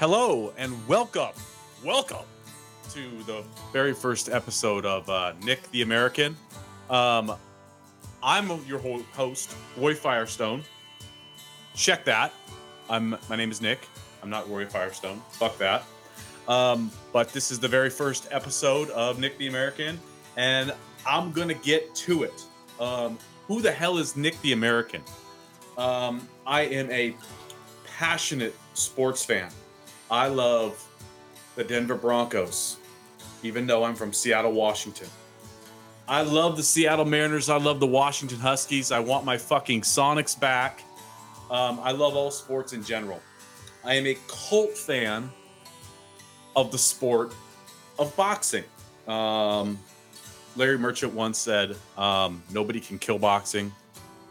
Hello and welcome, welcome to the very first episode of uh, Nick the American. Um, I'm your host, Roy Firestone. Check that. I'm. My name is Nick. I'm not Roy Firestone. Fuck that. Um, but this is the very first episode of Nick the American, and I'm gonna get to it. Um, who the hell is Nick the American? Um, I am a passionate sports fan. I love the Denver Broncos, even though I'm from Seattle, Washington. I love the Seattle Mariners. I love the Washington Huskies. I want my fucking Sonics back. Um, I love all sports in general. I am a cult fan of the sport of boxing. Um, Larry Merchant once said, um, Nobody can kill boxing,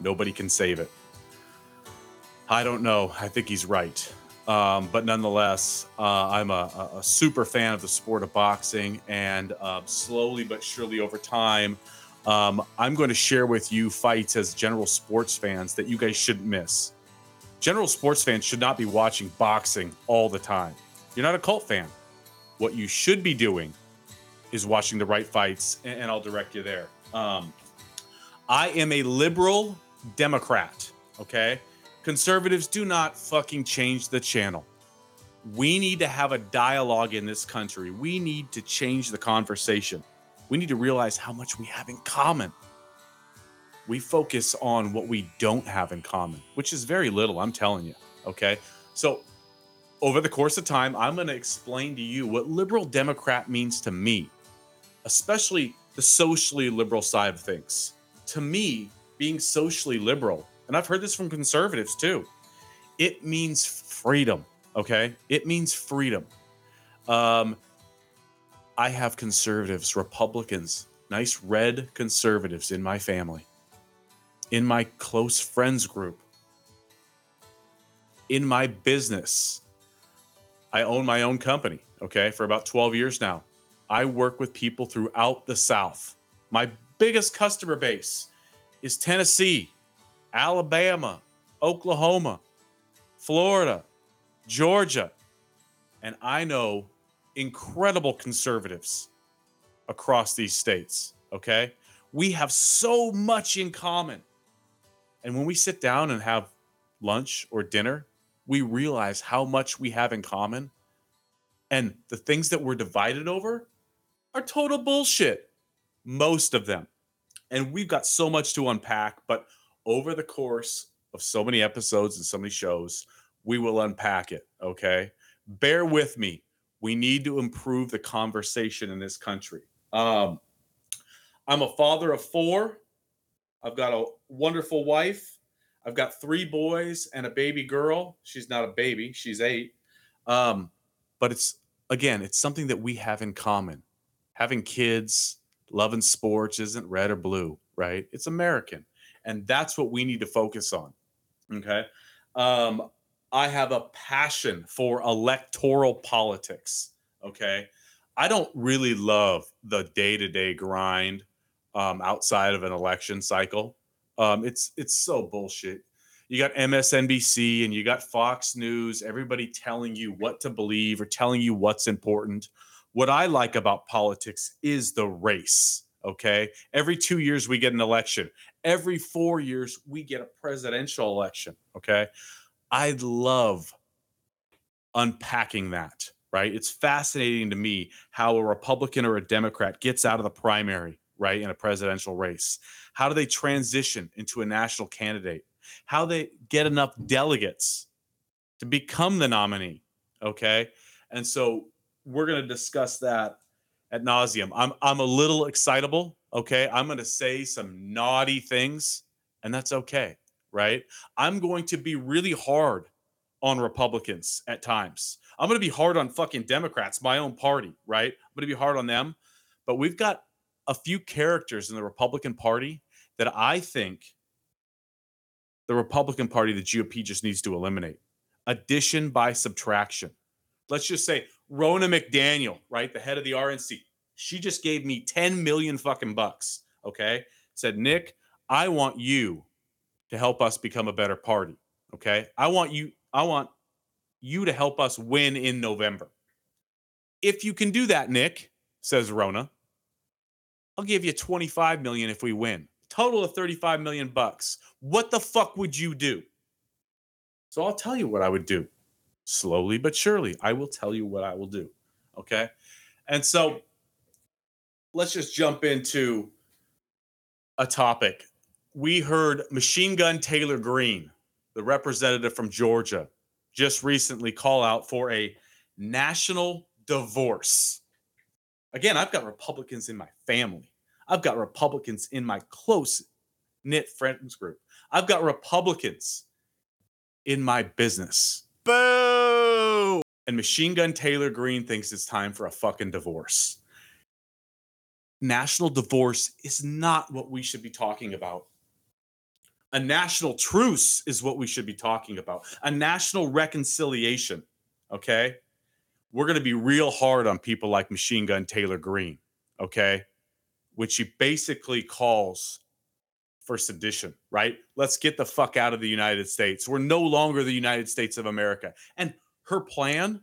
nobody can save it. I don't know. I think he's right. Um, but nonetheless, uh, I'm a, a, super fan of the sport of boxing, and uh, slowly but surely over time, um, I'm going to share with you fights as general sports fans that you guys shouldn't miss. General sports fans should not be watching boxing all the time. You're not a cult fan. What you should be doing is watching the right fights, and, and I'll direct you there. Um, I am a liberal Democrat, okay? Conservatives do not fucking change the channel. We need to have a dialogue in this country. We need to change the conversation. We need to realize how much we have in common. We focus on what we don't have in common, which is very little, I'm telling you. Okay. So, over the course of time, I'm going to explain to you what liberal Democrat means to me, especially the socially liberal side of things. To me, being socially liberal and I've heard this from conservatives too. It means freedom. Okay, it means freedom. Um, I have conservatives, Republicans, nice red conservatives in my family, in my close friends group, in my business. I own my own company, okay, for about 12 years now. I work with people throughout the South. My biggest customer base is Tennessee, Alabama, Oklahoma, Florida, Georgia. And I know incredible conservatives across these states. Okay. We have so much in common. And when we sit down and have lunch or dinner, we realize how much we have in common. And the things that we're divided over are total bullshit. Most of them. And we've got so much to unpack, but over the course of so many episodes and so many shows, we will unpack it. Okay. Bear with me. We need to improve the conversation in this country. Um, I'm a father of four. I've got a wonderful wife. I've got three boys and a baby girl. She's not a baby, she's eight. Um, but it's, again, it's something that we have in common. Having kids, loving sports isn't red or blue, right? It's American and that's what we need to focus on. Okay. Um, I have a passion for electoral politics. Okay. I don't really love the day to day grind um, outside of an election cycle. Um, it's it's so bullshit. You got MSNBC and you got Fox News, everybody telling you what to believe or telling you what's important. What I like about politics is the race. Okay. Every two years, we get an election every four years we get a presidential election. Okay. I love unpacking that, right? It's fascinating to me how a Republican or a Democrat gets out of the primary, right, in a presidential race. How do they transition into a national candidate? How they get enough delegates to become the nominee. Okay. And so we're going to discuss that at nauseum. I'm I'm a little excitable Okay. I'm going to say some naughty things, and that's okay. Right. I'm going to be really hard on Republicans at times. I'm going to be hard on fucking Democrats, my own party. Right. I'm going to be hard on them. But we've got a few characters in the Republican Party that I think the Republican Party, the GOP, just needs to eliminate. Addition by subtraction. Let's just say Ronna McDaniel, right, the head of the RNC, she just gave me 10 million fucking bucks. Okay. Said, Nick, I want you to help us become a better party. Okay. I want you, I want you to help us win in November. If you can do that, Nick, says Ronna, I'll give you 25 million if we win. Total of 35 million bucks. What the fuck would you do? So I'll tell you what I would do. Slowly but surely, I will tell you what I will do. Okay? And so let's just jump into a topic. We heard Machine Gun Taylor Greene the representative from Georgia, just recently call out for a national divorce. Again, I've got Republicans in my family. I've got Republicans in my close knit friends group. I've got Republicans in my business. Boo! And Machine Gun Taylor Greene thinks it's time for a fucking divorce. National divorce is not what we should be talking about. A national truce is what we should be talking about. A national reconciliation. Okay. We're going to be real hard on people like Machine Gun Taylor Greene. Okay. Which he basically calls for sedition, right? Let's get the fuck out of the United States. We're no longer the United States of America. And her plan,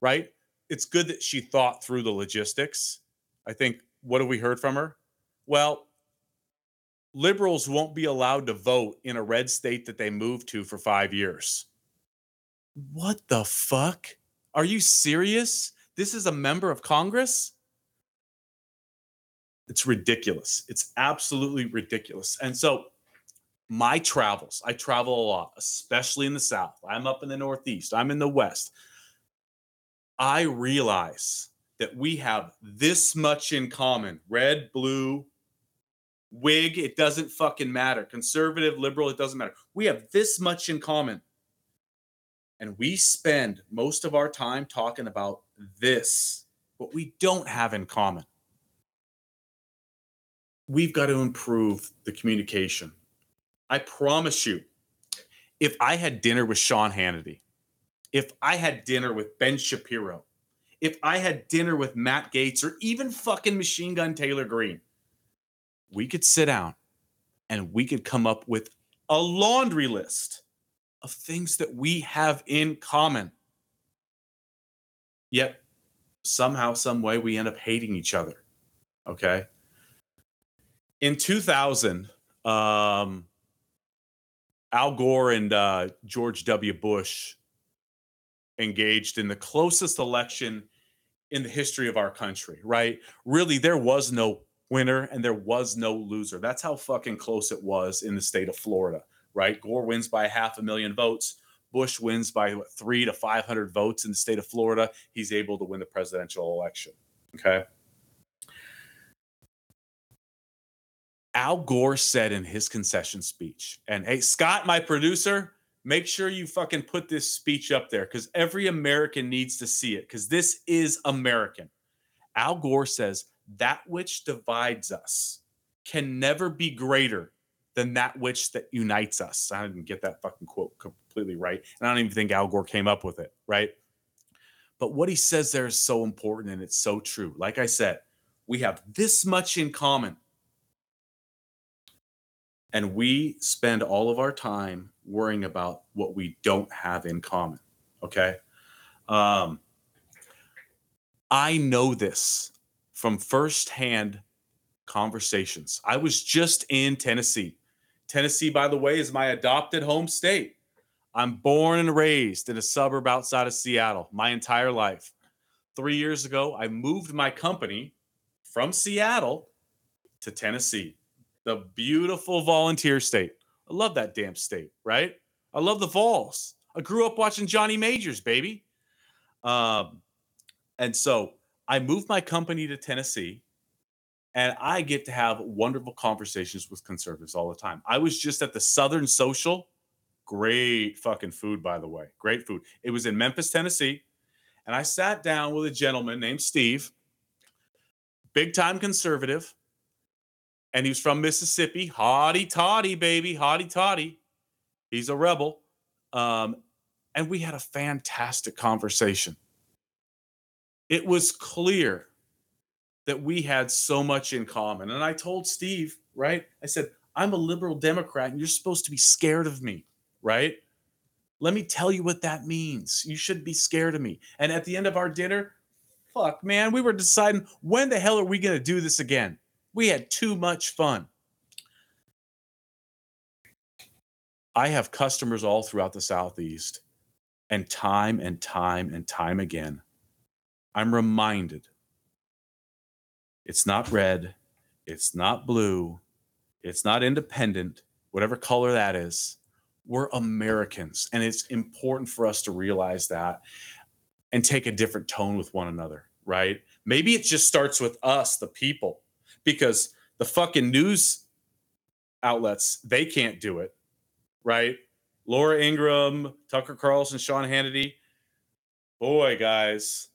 right? It's good that she thought through the logistics. I think, what have we heard from her? Well, liberals won't be allowed to vote in a red state that they moved to for five years. What the fuck? Are you serious? This is a member of Congress? It's ridiculous. It's absolutely ridiculous. And so, my travels, I travel a lot, especially in the South. I'm up in the Northeast, I'm in the West. I realize that we have this much in common red, blue, Whig, it doesn't fucking matter. Conservative, liberal, it doesn't matter. We have this much in common. And we spend most of our time talking about this, what we don't have in common. We've got to improve the communication. I promise you, if I had dinner with Sean Hannity, if I had dinner with Ben Shapiro, if I had dinner with Matt Gaetz or even fucking Machine Gun Taylor Greene, we could sit down and we could come up with a laundry list of things that we have in common. Yet somehow, some way, we end up hating each other. Okay. In 2000, um, Al Gore and uh, George W. Bush engaged in the closest election in the history of our country, right? Really, there was no winner and there was no loser. That's how fucking close it was in the state of Florida, right? Gore wins by half a million votes. Bush wins by what, three to 500 votes in the state of Florida. He's able to win the presidential election. Okay. Al Gore said in his concession speech, and hey, Scott, my producer, make sure you fucking put this speech up there because every American needs to see it because this is American. Al Gore says, that which divides us can never be greater than that which that unites us. I didn't get that fucking quote completely right. And I don't even think Al Gore came up with it, right? But what he says there is so important and it's so true. Like I said, we have this much in common. And we spend all of our time worrying about what we don't have in common. Okay. Um, I know this from firsthand conversations. I was just in Tennessee. Tennessee, by the way, is my adopted home state. I'm born and raised in a suburb outside of Seattle my entire life. Three years ago, I moved my company from Seattle to Tennessee, the beautiful volunteer state. I love that damn state, right? I love the Vols. I grew up watching Johnny Majors, baby. Um, and so I moved my company to Tennessee and I get to have wonderful conversations with conservatives all the time. I was just at the Southern Social. Great fucking food, by the way. Great food. It was in Memphis, Tennessee. And I sat down with a gentleman named Steve, big time conservative. And he was from Mississippi. Hotty toddy, baby. Hotty toddy. He's a rebel. Um, and we had a fantastic conversation it was clear that we had so much in common. And I told Steve, right? I said, I'm a liberal Democrat and you're supposed to be scared of me, right? Let me tell you what that means. You should be scared of me. And at the end of our dinner, fuck, man, we were deciding when the hell are we going to do this again? We had too much fun. I have customers all throughout the Southeast, and time and time and time again, I'm reminded it's not red, it's not blue, it's not independent, whatever color that is. We're Americans, and it's important for us to realize that and take a different tone with one another, right? Maybe it just starts with us, the people, because the fucking news outlets, they can't do it right? Laura Ingraham, Tucker Carlson, Sean Hannity. Boy, guys,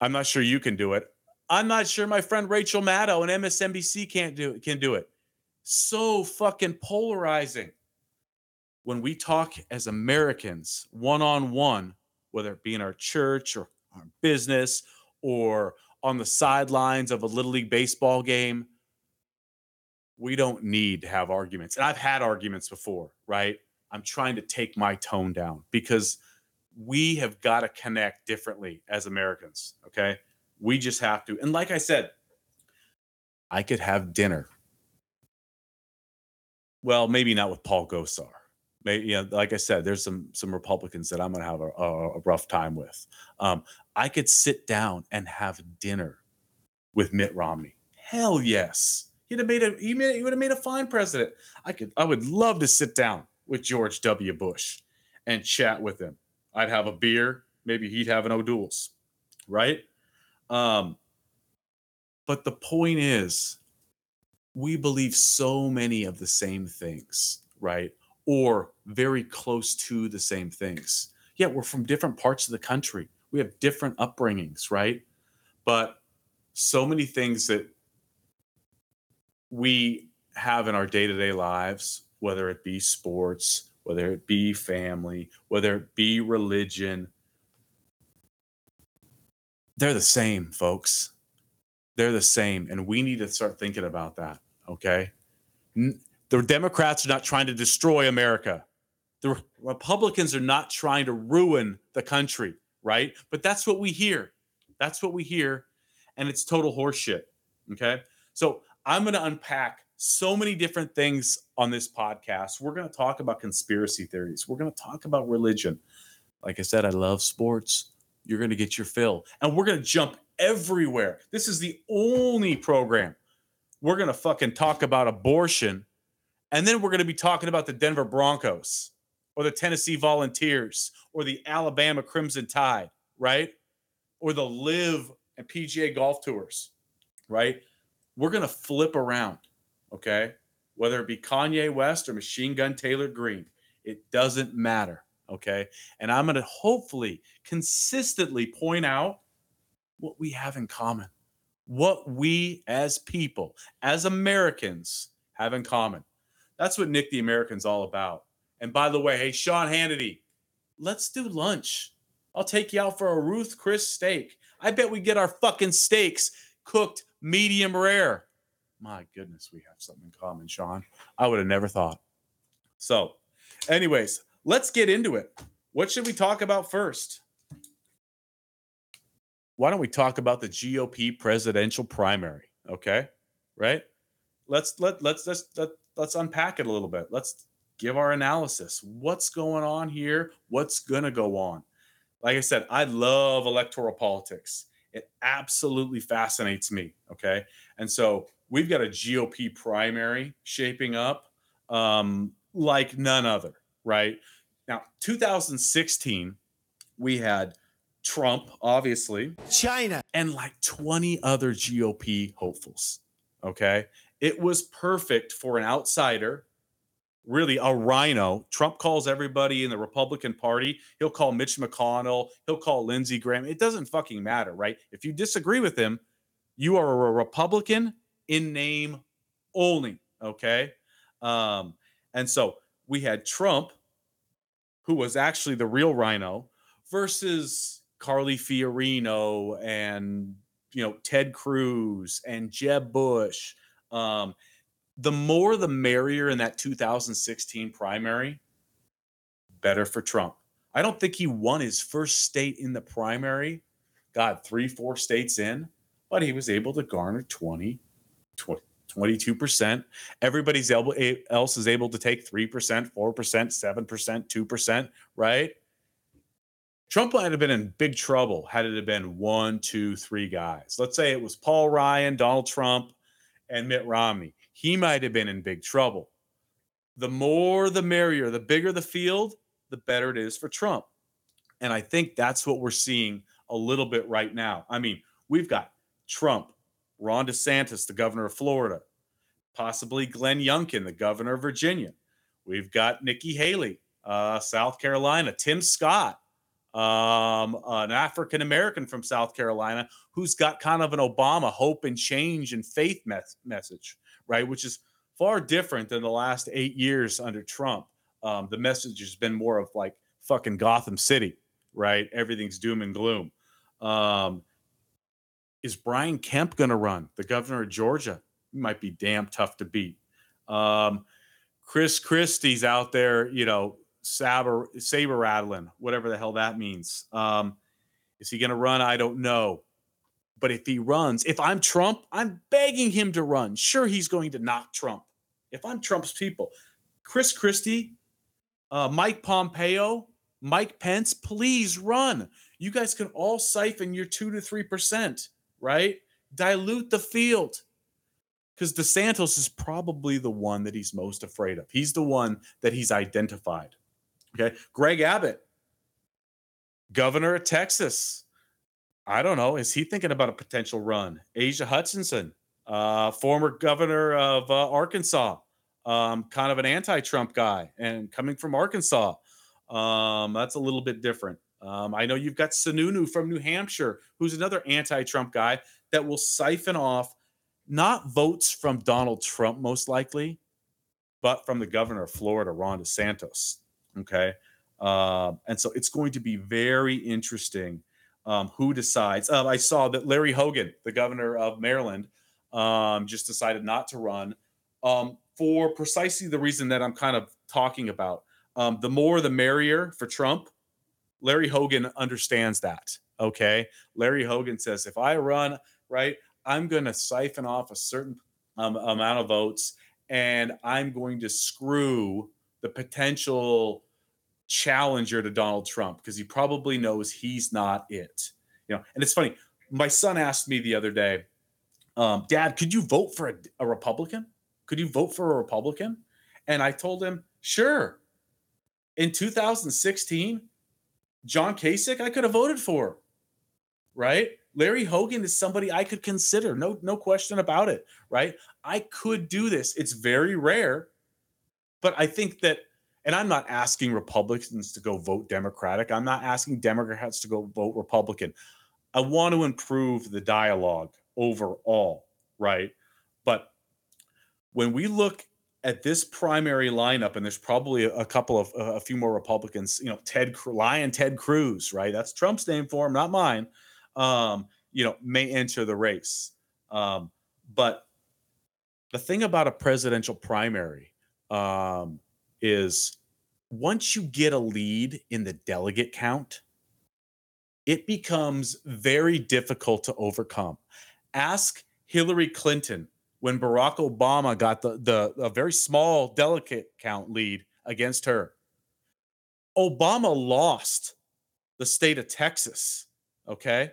I'm not sure you can do it. I'm not sure my friend Rachel Maddow and MSNBC can't do it, can do it. So fucking polarizing. When we talk as Americans one on one, whether it be in our church or our business or on the sidelines of a little league baseball game, we don't need to have arguments. And I've had arguments before, right? I'm trying to take my tone down because we have got to connect differently as Americans. Okay. We just have to. And like I said, I could have dinner. Well, maybe not with Paul Gosar. Maybe, you know, like I said, there's some some Republicans that I'm going to have a, a, a, rough time with. Um, I could sit down and have dinner with Mitt Romney. Hell yes. He'd have made a he, made, he would have made a fine president. I could I would love to sit down with George W. Bush and chat with him. I'd have a beer, maybe he'd have an O'Doul's, right? Um, but the point is, we believe so many of the same things, right? Or very close to the same things. Yeah, we're from different parts of the country. We have different upbringings, right? But so many things that we have in our day to day lives, whether it be sports, whether it be family, whether it be religion, they're the same, folks. They're the same. And we need to start thinking about that. Okay. The Democrats are not trying to destroy America. The Republicans are not trying to ruin the country, right? But that's what we hear. That's what we hear. And it's total horseshit. Okay. So I'm going to unpack so many different things on this podcast. We're going to talk about conspiracy theories. We're going to talk about religion. Like I said, I love sports. You're going to get your fill. And we're going to jump everywhere. This is the only program we're going to fucking talk about abortion. And then we're going to be talking about the Denver Broncos or the Tennessee Volunteers or the Alabama Crimson Tide, right? Or the LIV and PGA golf tours, right? we're going to flip around, okay? Whether it be Kanye West or Machine Gun Taylor Greene, it doesn't matter, okay? And I'm going to hopefully consistently point out what we have in common, what we as people, as Americans, have in common. That's what Nick the American's all about. And by the way, hey, Sean Hannity, let's do lunch. I'll take you out for a Ruth Chris steak. I bet we get our fucking steaks cooked medium rare. My goodness, we have something in common, Sean. I would have never thought. So, anyways, let's get into it. What should we talk about first? Why don't we talk about the GOP presidential primary? Okay, right? Let's let let's let's let, let's unpack it a little bit. Let's give our analysis. What's going on here? What's gonna go on? Like I said, I love electoral politics. It absolutely fascinates me. Okay. And so we've got a GOP primary shaping up um, like none other, right? Now, 2016, we had Trump, obviously, China, and like 20 other GOP hopefuls. Okay. It was perfect for an outsider really a RINO. Trump calls everybody in the Republican Party. He'll call Mitch McConnell. He'll call Lindsey Graham. It doesn't fucking matter, right? If you disagree with him, you are a Republican in name only. Okay. Um, and so we had Trump, who was actually the real RINO, versus Carly Fiorina and you know Ted Cruz and Jeb Bush. Um, the more the merrier in that 2016 primary, better for Trump. I don't think he won his first state in the primary. God, three, four states in, but he was able to garner 20, 20 22%. Everybody's able, else is able to take 3%, 4%, 7%, 2%, right? Trump might have been in big trouble had it been one, two, three guys. Let's say it was Paul Ryan, Donald Trump, and Mitt Romney. He might have been in big trouble. The more the merrier, the bigger the field, the better it is for Trump. And I think that's what we're seeing a little bit right now. I mean, we've got Trump, Ron DeSantis, the governor of Florida, possibly Glenn Youngkin, the governor of Virginia. We've got Nikki Haley, uh, South Carolina, Tim Scott, um, an African American from South Carolina who's got kind of an Obama hope and change and faith mes- message, right? Which is far different than the last eight years under Trump. Um, the message has been more of like fucking Gotham City, right? Everything's doom and gloom. Um, is Brian Kemp going to run? The governor of Georgia might be damn tough to beat. Um, Chris Christie's out there, you know, saber saber rattling, whatever the hell that means. Um, is he going to run? I don't know. But if he runs, if I'm Trump, I'm begging him to run. Sure, he's going to knock Trump. If I'm Trump's people, Chris Christie, uh, Mike Pompeo, Mike Pence, please run. You guys can all siphon your two to three percent, right? Dilute the field because DeSantis is probably the one that he's most afraid of. He's the one that he's identified. Okay. Greg Abbott, governor of Texas. I don't know. Is he thinking about a potential run? Asa Hutchinson, uh, former governor of uh, Arkansas, um, kind of an anti Trump guy and coming from Arkansas. Um, that's a little bit different. Um, I know you've got Sununu from New Hampshire, who's another anti Trump guy that will siphon off not votes from Donald Trump, most likely, but from the governor of Florida, Ron DeSantis. Okay. Um, and so it's going to be very interesting um, who decides. Uh, I saw that Larry Hogan, the governor of Maryland, um, just decided not to run um, for precisely the reason that I'm kind of talking about. Um, the more the merrier for Trump. Larry Hogan understands that. Okay. Larry Hogan says, if I run, right, I'm going to siphon off a certain amount of votes and I'm going to screw the potential challenger to Donald Trump because he probably knows he's not it. You know, and it's funny. My son asked me the other day, um, "Dad, could you vote for a, a Republican? Could you vote for a Republican?" And I told him, "Sure." In 2016, John Kasich, I could have voted for, right? Larry Hogan is somebody I could consider. No, no question about it, right? I could do this. It's very rare, but I think that and I'm not asking Republicans to go vote Democratic. I'm not asking Democrats to go vote Republican. I want to improve the dialogue overall, right? But when we look at this primary lineup, and there's probably a, couple of a few more Republicans, you know, Ted Lion Ted Cruz, right? That's Trump's name for him, not mine. Um, you know, may enter the race. Um, but the thing about a presidential primary, um, is once you get a lead in the delegate count, it becomes very difficult to overcome. Ask Hillary Clinton when Barack Obama got the, the a very small delegate count lead against her. Obama lost the state of Texas, okay?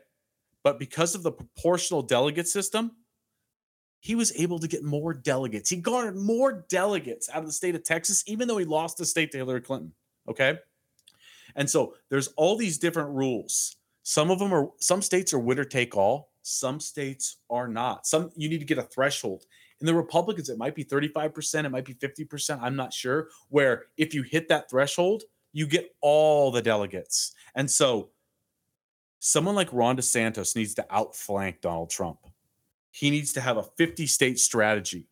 But because of the proportional delegate system, he was able to get more delegates. He garnered more delegates out of the state of Texas, even though he lost the state to Hillary Clinton. Okay. And so there's all these different rules. Some of them are, some states are winner take all, some states are not. Some you need to get a threshold. In the Republicans, it might be 35%, it might be 50%, I'm not sure. Where if you hit that threshold, you get all the delegates. And so someone like Ron DeSantis needs to outflank Donald Trump. He needs to have a 50 state strategy.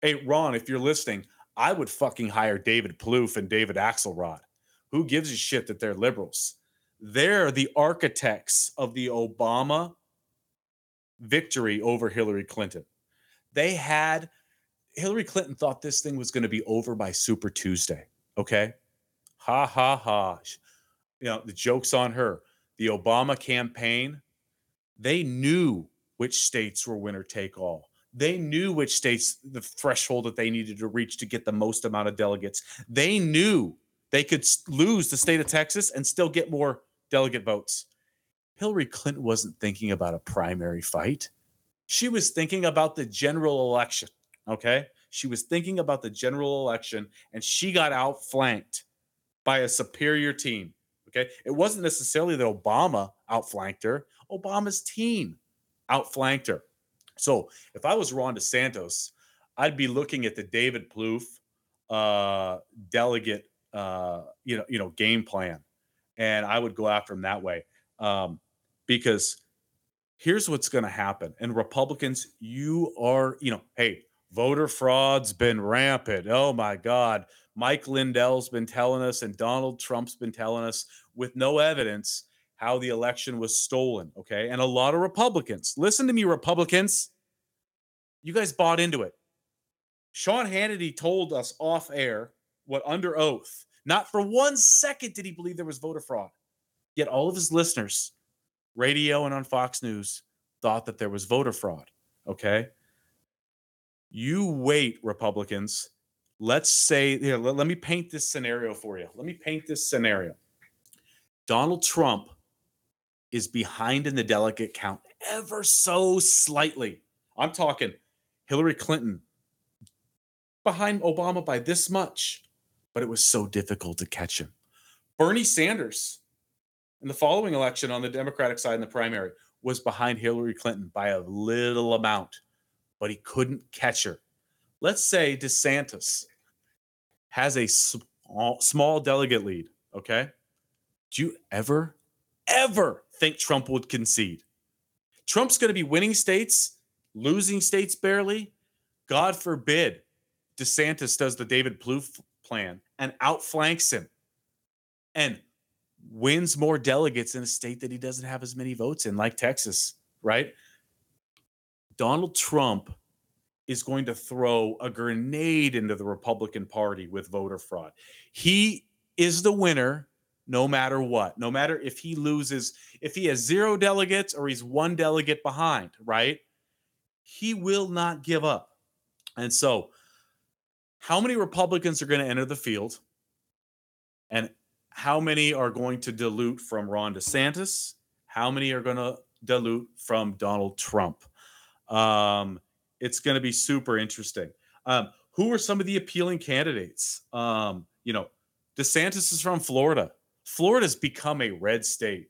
Hey, Ron, if you're listening, I would fucking hire David Plouffe and David Axelrod. Who gives a shit that they're liberals? They're the architects of the Obama victory over Hillary Clinton. They had Hillary Clinton thought this thing was going to be over by Super Tuesday. Okay. Ha ha ha. you know, the joke's on her. The Obama campaign, they knew which states were winner take all. They knew which states the threshold that they needed to reach to get the most amount of delegates. They knew they could lose the state of Texas and still get more delegate votes. Hillary Clinton wasn't thinking about a primary fight. She was thinking about the general election. Okay. She was thinking about the general election and she got outflanked by a superior team. Okay. It wasn't necessarily that Obama outflanked her, Obama's team outflanked her. So if I was Ron DeSantis, I'd be looking at the David Plouffe uh, delegate, uh, you know, you know, game plan, and I would go after him that way um, because here's what's going to happen. And Republicans, you are, you know, hey, voter fraud's been rampant. Oh my God, Mike Lindell's been telling us, and Donald Trump's been telling us with no evidence how the election was stolen. Okay. And a lot of Republicans, listen to me, Republicans, you guys bought into it. Sean Hannity told us off air what under oath, not for one second did he believe there was voter fraud. Yet all of his listeners, radio and on Fox News, thought that there was voter fraud. Okay. You wait, Republicans. Let's say, here, let, let me paint this scenario for you. Let me paint this scenario. Donald Trump is behind in the delegate count ever so slightly. I'm talking Hillary Clinton behind Obama by this much, but it was so difficult to catch him. Bernie Sanders in the following election on the Democratic side in the primary was behind Hillary Clinton by a little amount, but he couldn't catch her. Let's say DeSantis has a small, small delegate lead, okay? Do you ever, ever think Trump would concede. Trump's going to be winning states, losing states barely. God forbid DeSantis does the David Plouffe plan and outflanks him and wins more delegates in a state that he doesn't have as many votes in, like Texas, right? Donald Trump is going to throw a grenade into the Republican Party with voter fraud. He is the winner no matter what, no matter if he loses, if he has zero delegates or he's one delegate behind, right? He will not give up. And so, how many Republicans are going to enter the field? And how many are going to dilute from Ron DeSantis? How many are going to dilute from Donald Trump? Um, it's going to be super interesting. Um, who are some of the appealing candidates? Um, you know, DeSantis is from Florida. Florida's become a red state,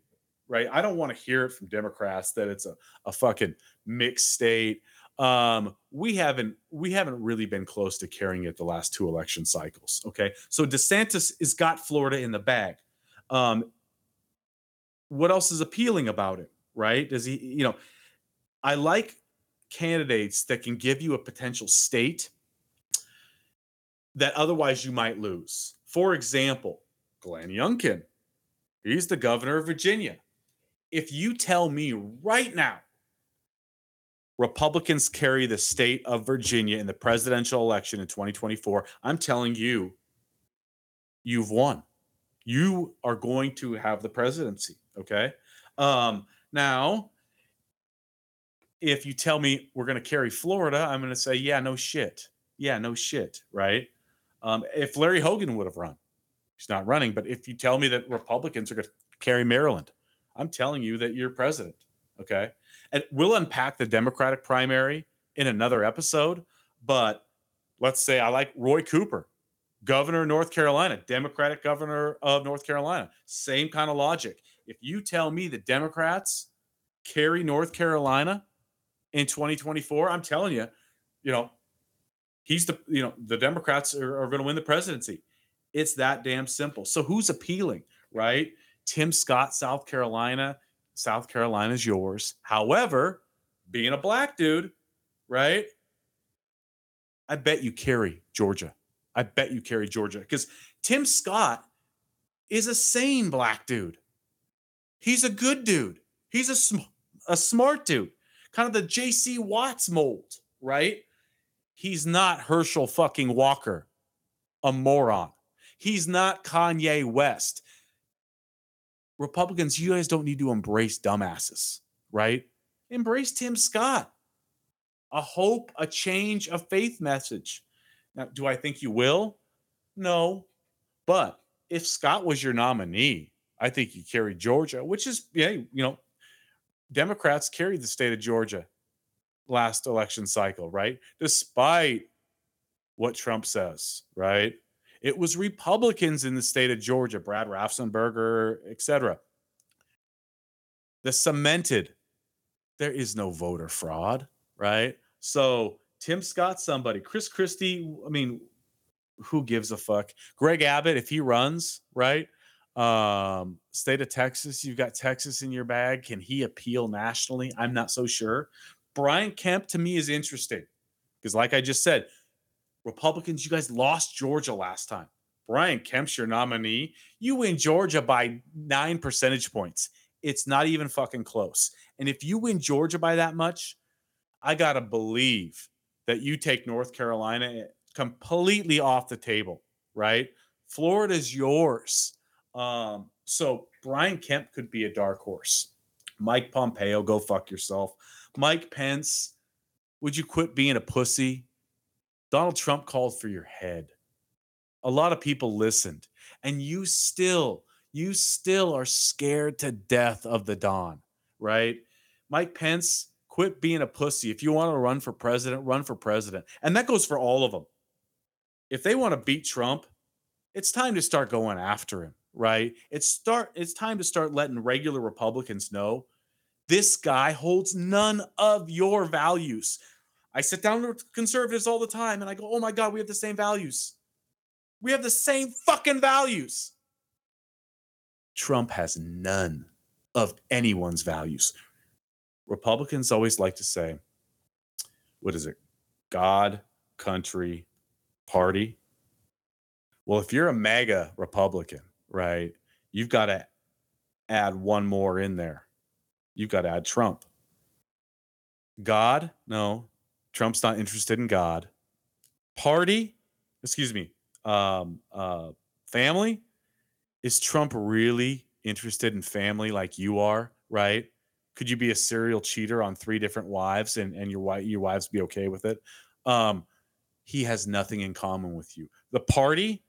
right? I don't want to hear it from Democrats that it's a, a fucking mixed state. Um, we haven't we haven't really been close to carrying it the last two election cycles. Okay, so DeSantis has got Florida in the bag. Um, what else is appealing about it, right? Does he, you know, I like candidates that can give you a potential state that otherwise you might lose. For example, Glenn Youngkin. He's the governor of Virginia. If you tell me right now, Republicans carry the state of Virginia in the presidential election in 2024, I'm telling you, you've won. You are going to have the presidency. Okay. Um, now, if you tell me we're going to carry Florida, I'm going to say, yeah, no shit. Yeah, no shit. Right. Um, if Larry Hogan would have run, He's not running. But if you tell me that Republicans are going to carry Maryland, I'm telling you that you're president. Okay. And we'll unpack the Democratic primary in another episode. But let's say I like Roy Cooper, governor of North Carolina, Democratic governor of North Carolina. Same kind of logic. If you tell me the Democrats carry North Carolina in 2024, I'm telling you, you know, he's the, you know, the Democrats are, are going to win the presidency. It's that damn simple. So who's appealing, right? Tim Scott, South Carolina. South Carolina's yours. However, being a black dude, right? I bet you carry Georgia. I bet you carry Georgia because Tim Scott is a sane black dude. He's a good dude. He's a, sm- a smart dude, kind of the JC Watts mold, right? He's not Herschel fucking Walker, a moron. He's not Kanye West. Republicans, you guys don't need to embrace dumbasses, right? Embrace Tim Scott. A hope, a change, a faith message. Now, do I think you will? No. But if Scott was your nominee, I think he carried Georgia, which is, yeah, you know, Democrats carried the state of Georgia last election cycle, right? Despite what Trump says, right? It was Republicans in the state of Georgia, Brad Raffensperger, etc. The cemented, there is no voter fraud, right? So Tim Scott, somebody, Chris Christie, I mean, who gives a fuck? Greg Abbott, if he runs, right? Um, state of Texas, you've got Texas in your bag. Can he appeal nationally? I'm not so sure. Brian Kemp to me is interesting because, like I just said, Republicans, you guys lost Georgia last time. Brian Kemp's your nominee. You win Georgia by nine percentage points. It's not even fucking close. And if you win Georgia by that much, I got to believe that you take North Carolina completely off the table, right? Florida's yours. Um, so Brian Kemp could be a dark horse. Mike Pompeo, go fuck yourself. Mike Pence, would you quit being a pussy? Donald Trump called for your head. A lot of people listened, and you still, you still are scared to death of the Don, right? Mike Pence, quit being a pussy. If you want to run for president, run for president. And that goes for all of them. If they want to beat Trump, it's time to start going after him, right? It's start it's time to start letting regular Republicans know this guy holds none of your values. I sit down with conservatives all the time and I go, oh my God, we have the same values. We have the same fucking values. Trump has none of anyone's values. Republicans always like to say, what is it? God, country, party. Well, if you're a MAGA Republican, right, you've got to add one more in there. You've got to add Trump. God, no, Trump's not interested in God. Party, excuse me, um, uh, family. Is Trump really interested in family like you are? Right? Could you be a serial cheater on three different wives and and your wife your wives be okay with it? Um, he has nothing in common with you. The party,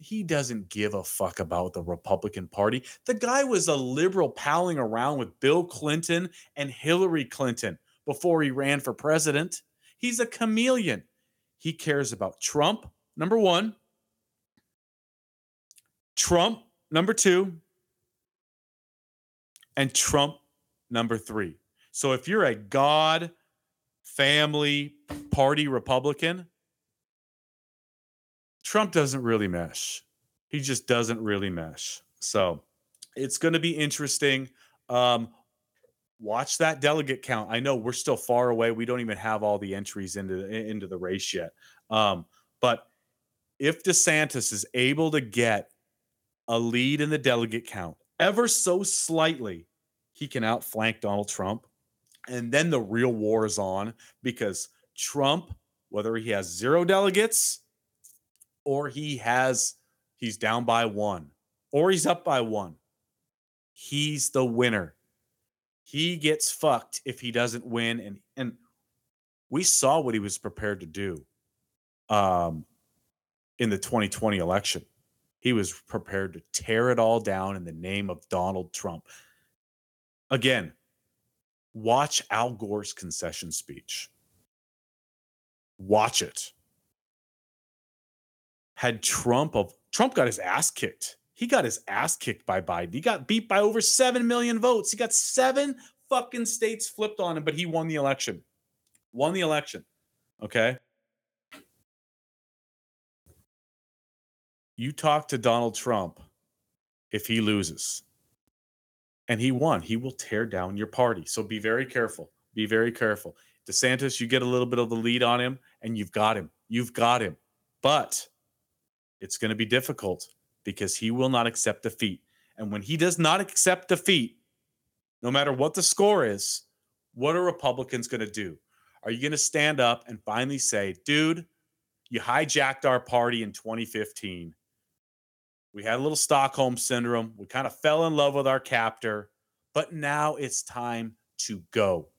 he doesn't give a fuck about the Republican Party. The guy was a liberal palling around with Bill Clinton and Hillary Clinton before he ran for president. He's a chameleon. He cares about Trump, number one, Trump, number two, and Trump, number three. So if you're a God, family, party Republican, Trump doesn't really mesh. He just doesn't really mesh. So it's going to be interesting. Um, watch that delegate count. I know we're still far away. We don't even have all the entries into the, into the race yet. Um, but if DeSantis is able to get a lead in the delegate count ever so slightly, he can outflank Donald Trump. And then the real war is on because Trump, whether he has zero delegates or he has he's down by one or he's up by one, he's the winner he gets fucked if he doesn't win and and we saw what he was prepared to do um in the 2020 election. He was prepared to tear it all down in the name of Donald Trump. Again watch Al Gore's concession speech. Watch it. Had Trump of Trump got his ass kicked he got his ass kicked by Biden. He got beat by over 7 million votes. He got seven fucking states flipped on him, but he won the election. Won the election. Okay. You talk to Donald Trump if he loses and he won, he will tear down your party. So be very careful. Be very careful. DeSantis, you get a little bit of the lead on him and you've got him. You've got him. But it's going to be difficult because he will not accept defeat. And when he does not accept defeat, no matter what the score is, what are Republicans going to do? Are you going to stand up and finally say, dude, you hijacked our party in 2015. We had a little Stockholm syndrome. We kind of fell in love with our captor, but now it's time to go.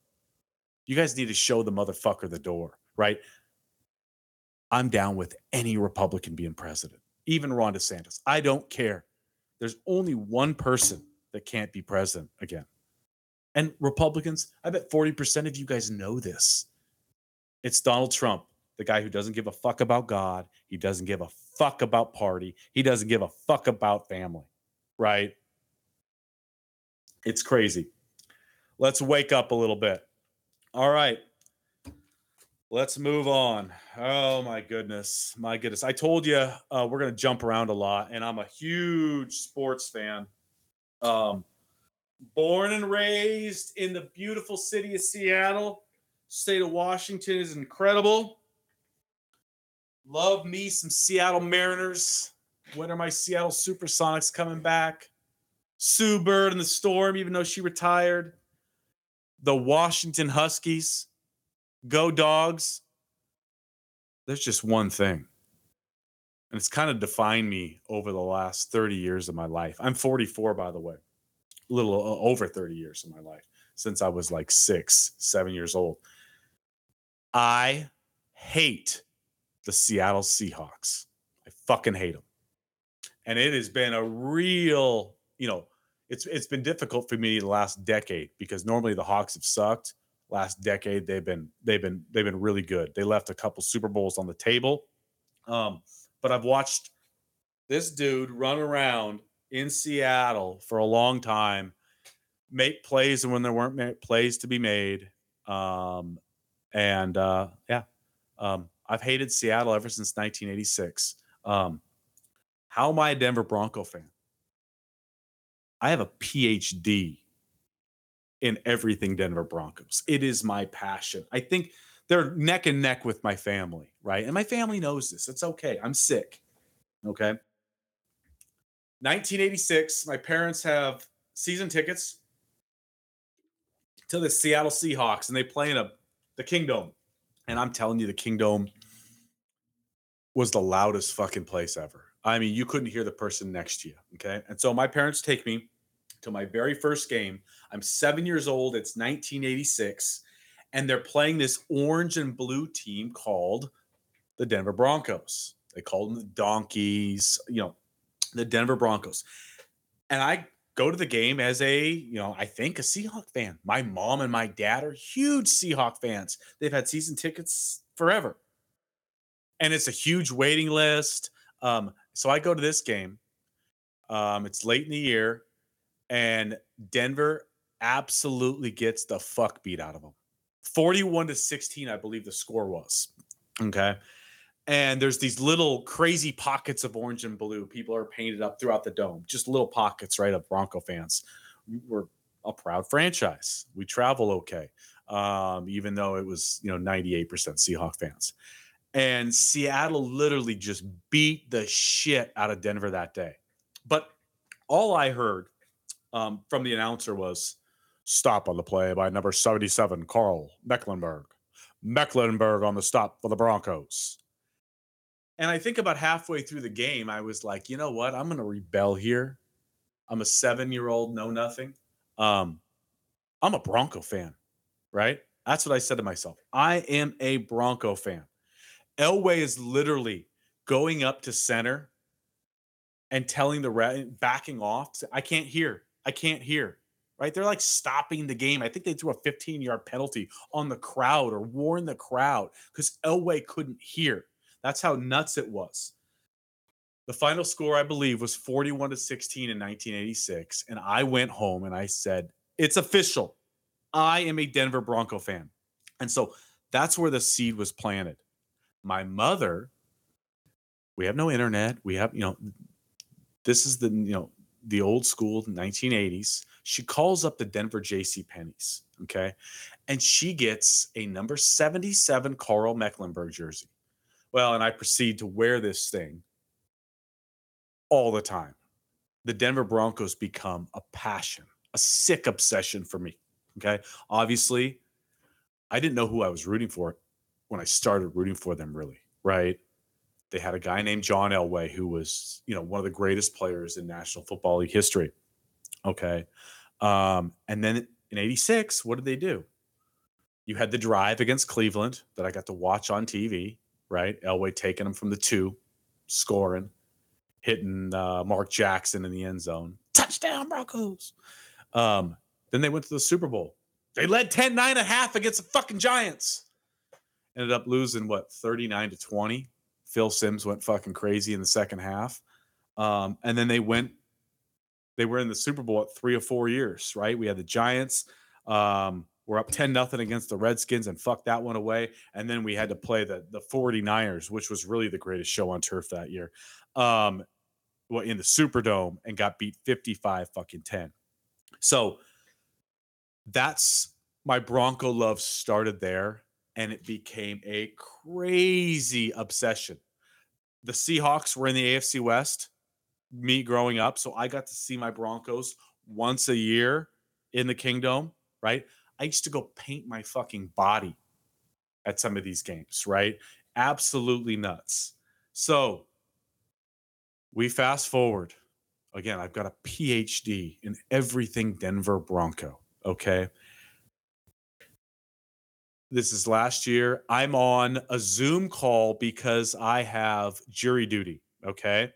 You guys need to show the motherfucker the door, right? I'm down with any Republican being president, even Ron DeSantis. I don't care. There's only one person that can't be president again. And Republicans, I bet 40% of you guys know this. It's Donald Trump, the guy who doesn't give a fuck about God. He doesn't give a fuck about party. He doesn't give a fuck about family, right? It's crazy. Let's wake up a little bit. All right. Let's move on. Oh my goodness. My goodness. I told you uh, we're going to jump around a lot, and I'm a huge sports fan. Um, born and raised in the beautiful city of Seattle, state of Washington is incredible. Love me some Seattle Mariners. When are my Seattle Supersonics coming back? Sue Bird in the storm, even though she retired. The Washington Huskies Go dogs. There's just one thing. And it's kind of defined me over the last 30 years of my life. I'm 44, by the way, a little uh, over 30 years of my life since I was like six, seven years old. I hate the Seattle Seahawks. I fucking hate them. And it has been a real, you know, it's it's been difficult for me the last decade because normally the Hawks have sucked last decade they've been they've been they've been really good. They left a couple Super Bowls on the table. Um, but I've watched this dude run around in Seattle for a long time, make plays when there weren't plays to be made. Um, and uh, yeah, um, I've hated Seattle ever since 1986. Um, how am I a Denver Bronco fan? I have a PhD in everything Denver Broncos. It is my passion. I think they're neck and neck with my family, right? And my family knows this. It's okay. I'm sick. Okay. 1986, my parents have season tickets to the Seattle Seahawks and they play in a the Kingdome. And I'm telling you the Kingdome was the loudest fucking place ever. I mean, you couldn't hear the person next to you, okay? And so my parents take me to my very first game. I'm seven years old. It's 1986. And they're playing this orange and blue team called the Denver Broncos. They call them the Donkeys, you know, the Denver Broncos. And I go to the game as a, you know, I think a Seahawk fan. My mom and my dad are huge Seahawk fans. They've had season tickets forever. And it's a huge waiting list. Um, so I go to this game. Um, it's late in the year and Denver absolutely gets the fuck beat out of them. 41 to 16, I believe the score was. Okay. And there's these little crazy pockets of orange and blue. People are painted up throughout the dome, just little pockets, right, of Bronco fans. We're a proud franchise. We travel okay, um, even though it was, you know, 98% Seahawk fans. And Seattle literally just beat the shit out of Denver that day. But all I heard um, from the announcer was stop on the play by number 77, Karl Mecklenburg. Mecklenburg on the stop for the Broncos. And I think about halfway through the game, I was like, you know what? I'm going to rebel here. I'm a seven year old, know nothing. Um, I'm a Bronco fan, right? That's what I said to myself. I am a Bronco fan. Elway is literally going up to center and telling the re- backing off. I can't hear. I can't hear. Right? They're like stopping the game. I think they threw a 15 yard penalty on the crowd or warned the crowd because Elway couldn't hear. That's how nuts it was. The final score, I believe, was 41 to 16 in 1986. And I went home and I said, It's official. I am a Denver Bronco fan. And so that's where the seed was planted. My mother, we have no internet. We have, you know, this is the, you know, the old school 1980s. She calls up the Denver JC Penney's, okay? And she gets a number 77 Karl Mecklenburg jersey. Well, and I proceed to wear this thing all the time. The Denver Broncos become a passion, a sick obsession for me, okay? Obviously, I didn't know who I was rooting for when I started rooting for them really, right? They had a guy named John Elway who was, you know, one of the greatest players in National Football League history. Okay. Um, and then in 86, what did they do? You had the drive against Cleveland that I got to watch on TV, right? Elway taking them from the two, scoring, hitting uh, Mark Jackson in the end zone. Touchdown, Broncos. Um, then they went to the Super Bowl. They led 10 9 and a half against the fucking Giants. Ended up losing what 39 to 20. Phil Simms went fucking crazy in the second half. Um, and then they went, they were in the Super Bowl at three or four years, right? We had the Giants. Um, we're up 10 nothing against the Redskins and fucked that one away. And then we had to play the the 49ers, which was really the greatest show on turf that year. Um, in the Superdome and got beat 55 fucking 10. So that's my Bronco love started there and it became a crazy obsession. The Seahawks were in the AFC West, me growing up. So I got to see my Broncos once a year in the Kingdome, right? I used to go paint my fucking body at some of these games, right? Absolutely nuts. So we fast forward. Again, I've got a PhD in everything Denver Bronco. Okay. This is last year. I'm on a Zoom call because I have jury duty. Okay.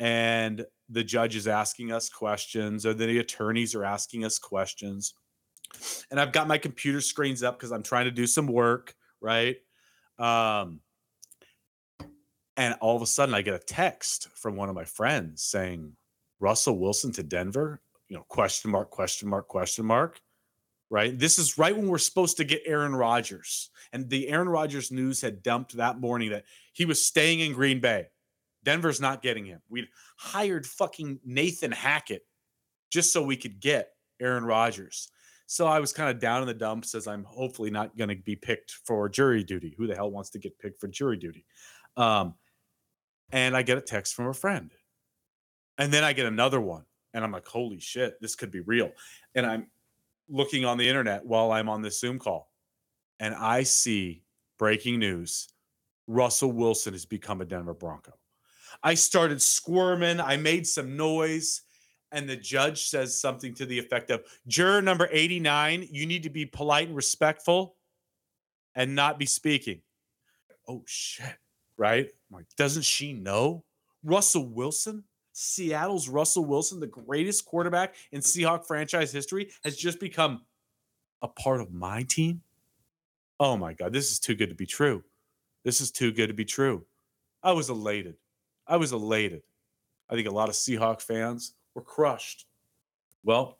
And the judge is asking us questions, or the attorneys are asking us questions. And I've got my computer screens up because I'm trying to do some work. Right. Um, and all of a sudden, I get a text from one of my friends saying, Russell Wilson to Denver? You know, question mark, question mark, question mark right? This is right when we're supposed to get Aaron Rodgers. And the Aaron Rodgers news had dumped that morning that he was staying in Green Bay. Denver's not getting him. We'd hired fucking Nathan Hackett just so we could get Aaron Rodgers. So I was kind of down in the dumps as I'm hopefully not going to be picked for jury duty. Who the hell wants to get picked for jury duty? Um, and I get a text from a friend. And then I get another one. And I'm like, holy shit, this could be real. And I'm looking on the internet while I'm on this Zoom call and I see breaking news Russell Wilson has become a Denver Bronco. I started squirming, I made some noise, and the judge says something to the effect of Juror number 89, you need to be polite and respectful and not be speaking. Oh, shit. Right? I'm like, doesn't she know? Russell Wilson? Seattle's Russell Wilson, the greatest quarterback in Seahawk franchise history, has just become a part of my team. Oh my God, this is too good to be true. This is too good to be true. I was elated. I was elated. I think a lot of Seahawk fans were crushed. Well,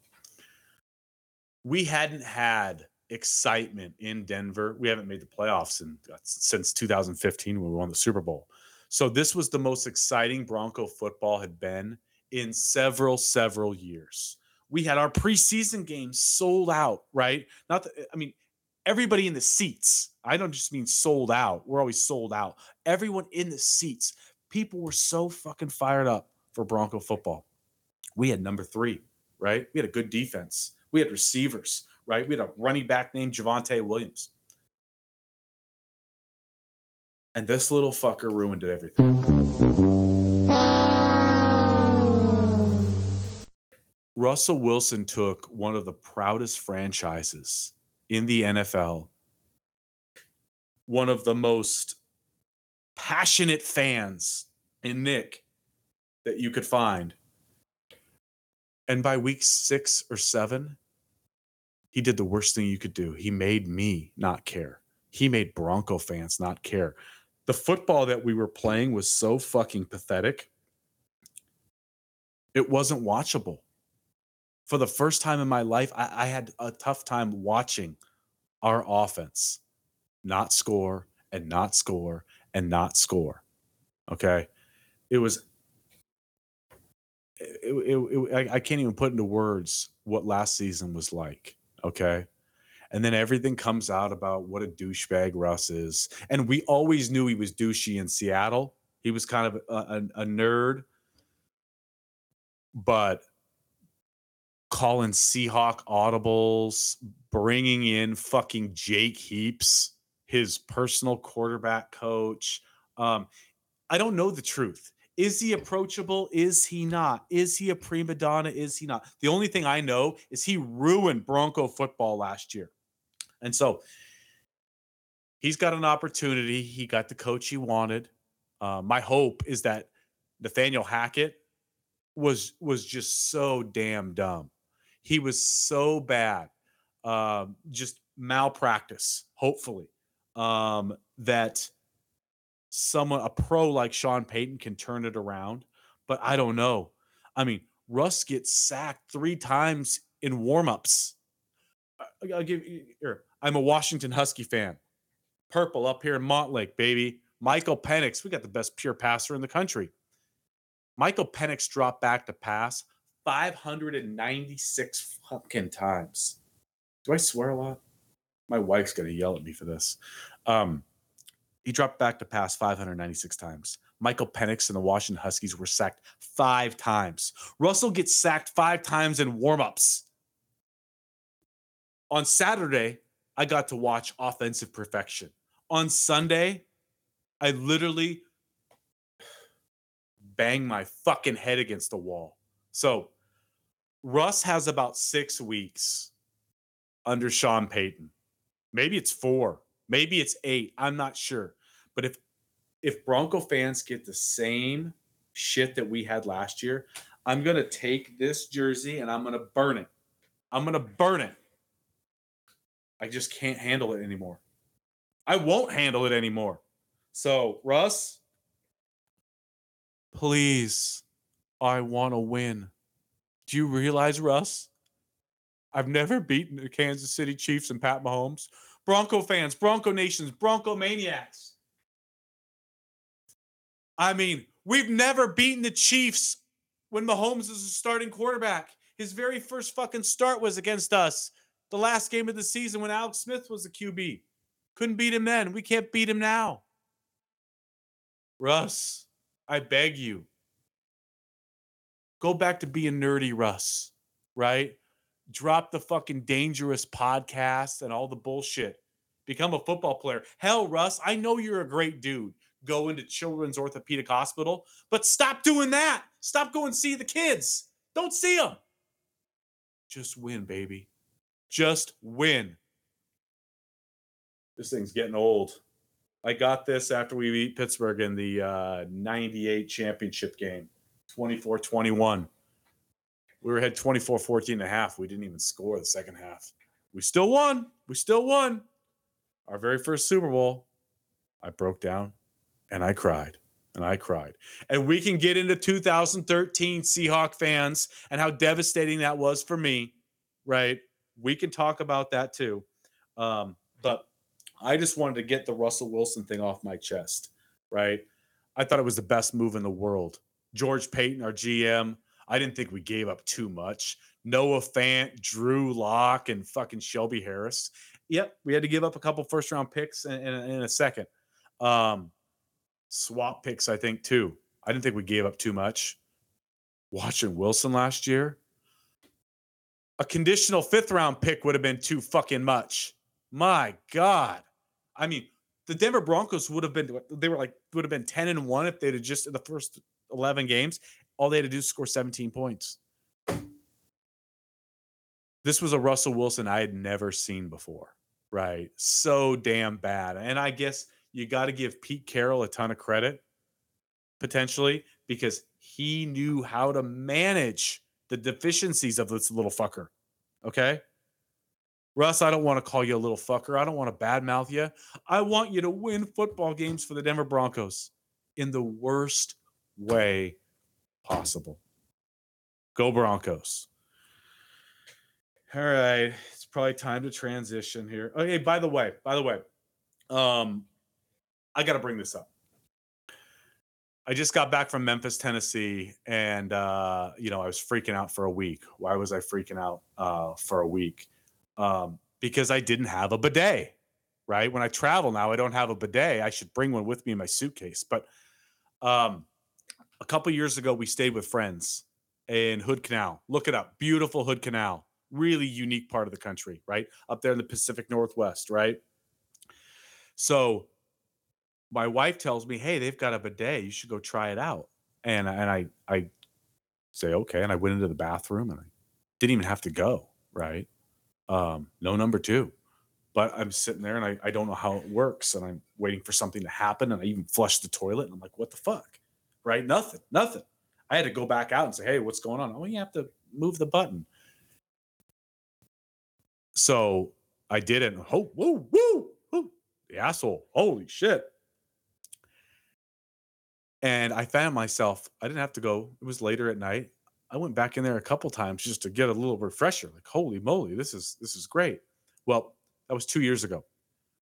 we hadn't had excitement in Denver. We haven't made the playoffs in, uh, since 2015 when we won the Super Bowl. So this was the most exciting Bronco football had been in several, several years. We had our preseason games sold out, right? Not, the, I mean, everybody in the seats. I don't just mean sold out. We're always sold out. Everyone in the seats. People were so fucking fired up for Bronco football. We had number three, right? We had a good defense. We had receivers, right? We had a running back named Javonte Williams. And this little fucker ruined everything. Russell Wilson took one of the proudest franchises in the NFL, one of the most passionate fans in Nick that you could find. And by week six or seven, he did the worst thing you could do. He made me not care. He made Bronco fans not care the football that we were playing was so fucking pathetic. It wasn't watchable. For the first time in my life, I, I had a tough time watching our offense not score and not score and not score. Okay. It was, it, it, it, I, I can't even put into words what last season was like. Okay and then everything comes out about what a douchebag Russ is. And we always knew he was douchey in Seattle. He was kind of a, a, a nerd, but calling Seahawk audibles, bringing in fucking Jake Heaps, his personal quarterback coach. Um, I don't know the truth. Is he approachable? Is he not? Is he a prima donna? Is he not? The only thing I know is he ruined Bronco football last year. And so he's got an opportunity. He got the coach he wanted. Uh, my hope is that Nathaniel Hackett was was just so damn dumb. He was so bad, um, just malpractice. Hopefully, um, that someone a pro like Sean Payton can turn it around. But I don't know. I mean, Russ gets sacked three times in warmups. I'll give you here. I'm a Washington Husky fan. Purple up here in Montlake, baby. Michael Penix, we got the best pure passer in the country. Michael Penix dropped back to pass 596 fucking times. Do I swear a lot? My wife's gonna yell at me for this. Um, he dropped back to pass 596 times. Michael Penix and the Washington Huskies were sacked five times. Russell gets sacked five times in warmups. On Saturday, I got to watch offensive perfection. On Sunday, I literally banged my fucking head against the wall. So, Russ has about six weeks under Sean Payton. Maybe it's four. Maybe it's eight. I'm not sure. But if if Bronco fans get the same shit that we had last year, I'm gonna take this jersey and I'm gonna burn it. I'm gonna burn it. I just can't handle it anymore. I won't handle it anymore. So, Russ, please, I want to win. Do you realize, Russ? I've never beaten the Kansas City Chiefs and Pat Mahomes. Bronco fans, Bronco nations, Bronco maniacs. I mean, we've never beaten the Chiefs when Mahomes is a starting quarterback. His very first fucking start was against us. The last game of the season when Alex Smith was the QB. Couldn't beat him then. We can't beat him now. Russ, I beg you. Go back to being nerdy, Russ, right? drop the fucking dangerous podcast and all the bullshit. Become a football player. Hell, Russ, I know you're a great dude. Go into Children's Orthopedic Hospital, but stop doing that. Stop going see the kids. Don't see them. Just win, baby. Just win. This thing's getting old. I got this after we beat Pittsburgh in the uh, 98 championship game, 24 21 we were ahead 24 14 and a half. We didn't even score the second half. We still won. We still won. Our very first Super Bowl, I broke down and I cried and I cried. And we can get into 2013 Seahawk fans and how devastating that was for me, right? We can talk about that too. Um, but I just wanted to get the Russell Wilson thing off my chest, right? I thought it was the best move in the world. George Paton, our GM, I didn't think we gave up too much. Noah Fant, Drew Lock, and fucking Shelby Harris. Yep, we had to give up a couple first round picks in, in, in a second. Um, swap picks, I think, too. I didn't think we gave up too much. Watching Wilson last year, a conditional fifth round pick would have been too fucking much. My God. I mean, the Denver Broncos would have been, they were like, would have been 10 and 1 if they'd have just in the first 11 games all they had to do is score 17 points. This was a Russell Wilson I had never seen before, right? So damn bad. And I guess you got to give Pete Carroll a ton of credit potentially because he knew how to manage the deficiencies of this little fucker. Okay. Russ, I don't want to call you a little fucker. I don't want to badmouth you. I want you to win football games for the Denver Broncos in the worst way possible. Go Broncos. All right, it's probably time to transition here. Okay, by the way, by the way, um, I got to bring this up. I just got back from Memphis, Tennessee, and uh, you know I was freaking out for a week. Why was I freaking out uh, for a week? Um, because I didn't have a bidet. Right when I travel now, I don't have a bidet. I should bring one with me in my suitcase. But um, a couple years ago, we stayed with friends in Hood Canal. Look it up. Beautiful Hood Canal. Really unique part of the country, right? Up there in the Pacific Northwest, right? So my wife tells me, "Hey, they've got a bidet. You should go try it out." And and I I say, "Okay." And I went into the bathroom and I didn't even have to go, right? Um, no number 2. But I'm sitting there and I I don't know how it works and I'm waiting for something to happen and I even flushed the toilet and I'm like, "What the fuck?" Right? Nothing. Nothing. I had to go back out and say, "Hey, what's going on?" "Oh, you have to move the button." So, I did it. Oh, woo, woo, woo, the asshole. Holy shit. And I found myself I didn't have to go. It was later at night. I went back in there a couple times just to get a little refresher. Like, holy moly, this is this is great. Well, that was 2 years ago.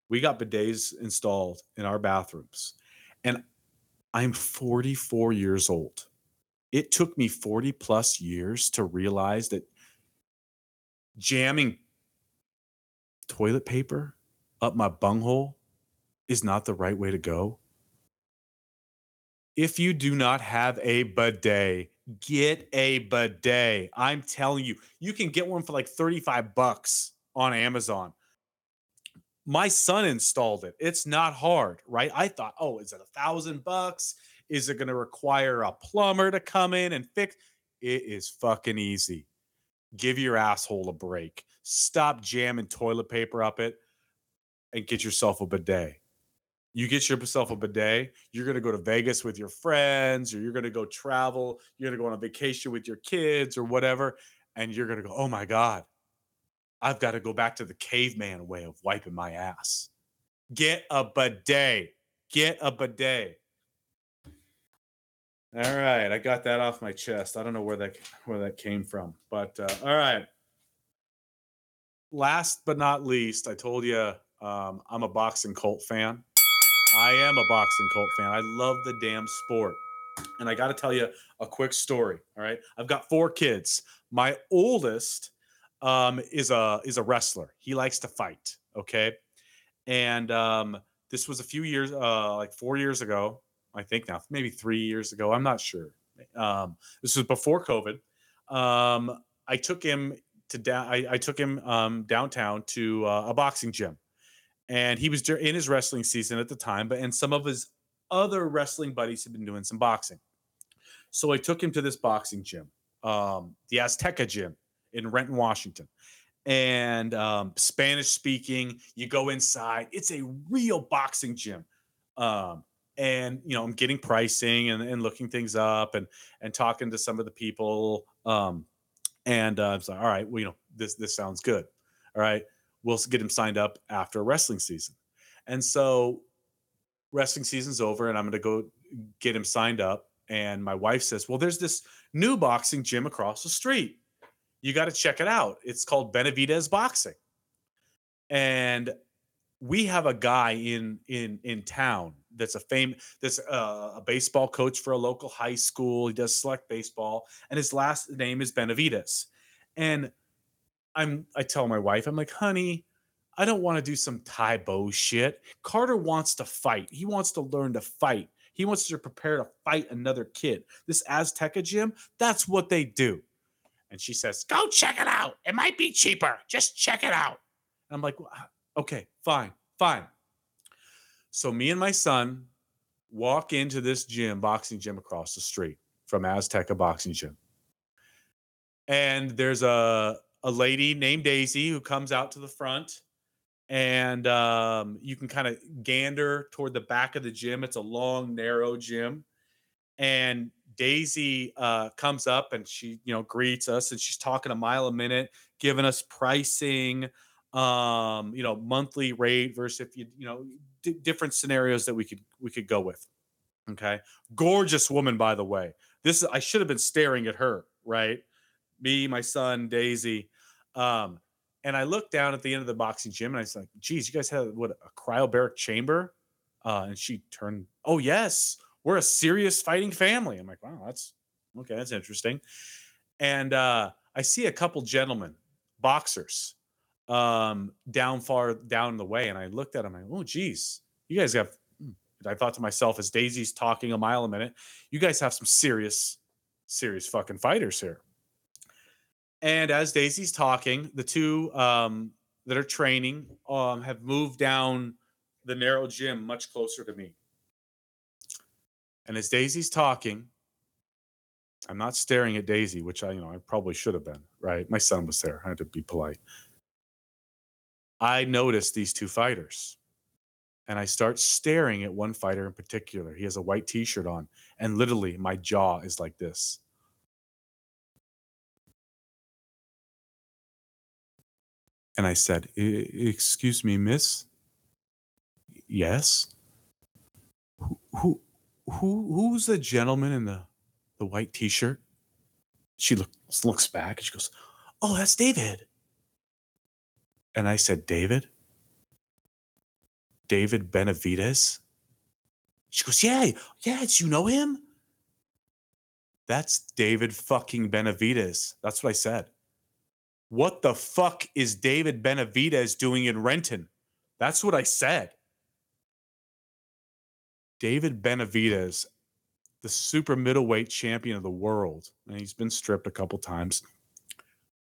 We got bidets installed in our bathrooms. And I'm 44 years old. It took me 40 plus years to realize that jamming toilet paper up my bunghole is not the right way to go. If you do not have a bidet, get a bidet. I'm telling you, you can get one for like 35 bucks on Amazon. My son installed it. It's not hard, right? I thought, oh, is it a thousand bucks? Is it going to require a plumber to come in and fix? It is fucking easy. Give your asshole a break. Stop jamming toilet paper up it and get yourself a bidet. You get yourself a bidet, you're going to go to Vegas with your friends, or you're going to go travel, you're going to go on a vacation with your kids or whatever. And you're going to go, oh my God, I've got to go back to the caveman way of wiping my ass. Get a bidet. Get a bidet. All right, I got that off my chest. I don't know where that where that came from, but uh, all right. Last but not least, I told you um, I'm a boxing cult fan. I am a boxing cult fan. I love the damn sport. And I got to tell you a quick story. All right, I've got four kids. My oldest um, is a is a wrestler. He likes to fight. Okay, and um, this was a few years, uh, like four years ago. I think now, maybe three years ago. I'm not sure. Um, this was before COVID. Um, I took him to down. I, I, took him um, downtown to uh, a boxing gym, and he was in his wrestling season at the time. But and some of his other wrestling buddies had been doing some boxing. So I took him to this boxing gym, um, the Azteca gym in Renton, Washington. And um, Spanish speaking, you go inside. It's a real boxing gym. Um, and you know i'm getting pricing and, and looking things up and and talking to some of the people um and uh, i'm like all right well you know this this sounds good all right we'll get him signed up after wrestling season and so wrestling season's over and i'm going to go get him signed up and my wife says well there's this new boxing gym across the street you got to check it out it's called benavidez boxing and we have a guy in in in town that's a fame that's a, a, baseball coach for a local high school. He does select baseball, and his last name is Benavides. And I'm I tell my wife, I'm like, honey, I don't want to do some Tae Bo shit. Carter wants to fight. He wants to learn to fight. He wants to prepare to fight another kid. This Azteca gym, that's what they do. And she says, Go check it out. It might be cheaper. Just check it out. And I'm like, Okay, fine, fine. So me and my son walk into this gym, boxing gym across the street from Azteca Boxing Gym. And there's a a lady named Daisy who comes out to the front and um, you can kind of gander toward the back of the gym. It's a long, narrow gym. And Daisy uh, comes up and she, you know, greets us and she's talking a mile a minute, giving us pricing, um, you know, monthly rate versus if you, you know, d- different scenarios that we could we could go with. Okay, gorgeous woman, by the way. This I should have been staring at her, right? Me, my son, Daisy. Um, and I looked down at the end of the boxing gym and I was like, geez, you guys have what a cryobaric chamber? Uh, and she turned, oh yes, we're a serious fighting family. I'm like, wow, that's okay, that's interesting. And uh, I see a couple gentlemen, boxers, um, down far down the way. And I looked at I'm like, oh, geez, you guys have, hmm. I thought to myself, as Daisy's talking a mile a minute, you guys have some serious, serious fucking fighters here. And as Daisy's talking, the two um, that are training um, have moved down the narrow gym much closer to me. And as Daisy's talking, I'm not staring at Daisy, which I, you know, I probably should have been, right? My son was there. I had to be polite. I noticed these two fighters and I start staring at one fighter in particular. He has a white t shirt on, and literally my jaw is like this. And I said, Excuse me, miss? Yes. Who, who, who who's the gentleman in the, the white t shirt? She looks, looks back and she goes, Oh, that's David. And I said, David? David Benavidez? She goes, Yeah, yeah, Do you know him? That's David fucking Benavidez. That's what I said. What the fuck is David Benavidez doing in Renton? That's what I said. David Benavidez, the super middleweight champion of the world, and he's been stripped a couple times,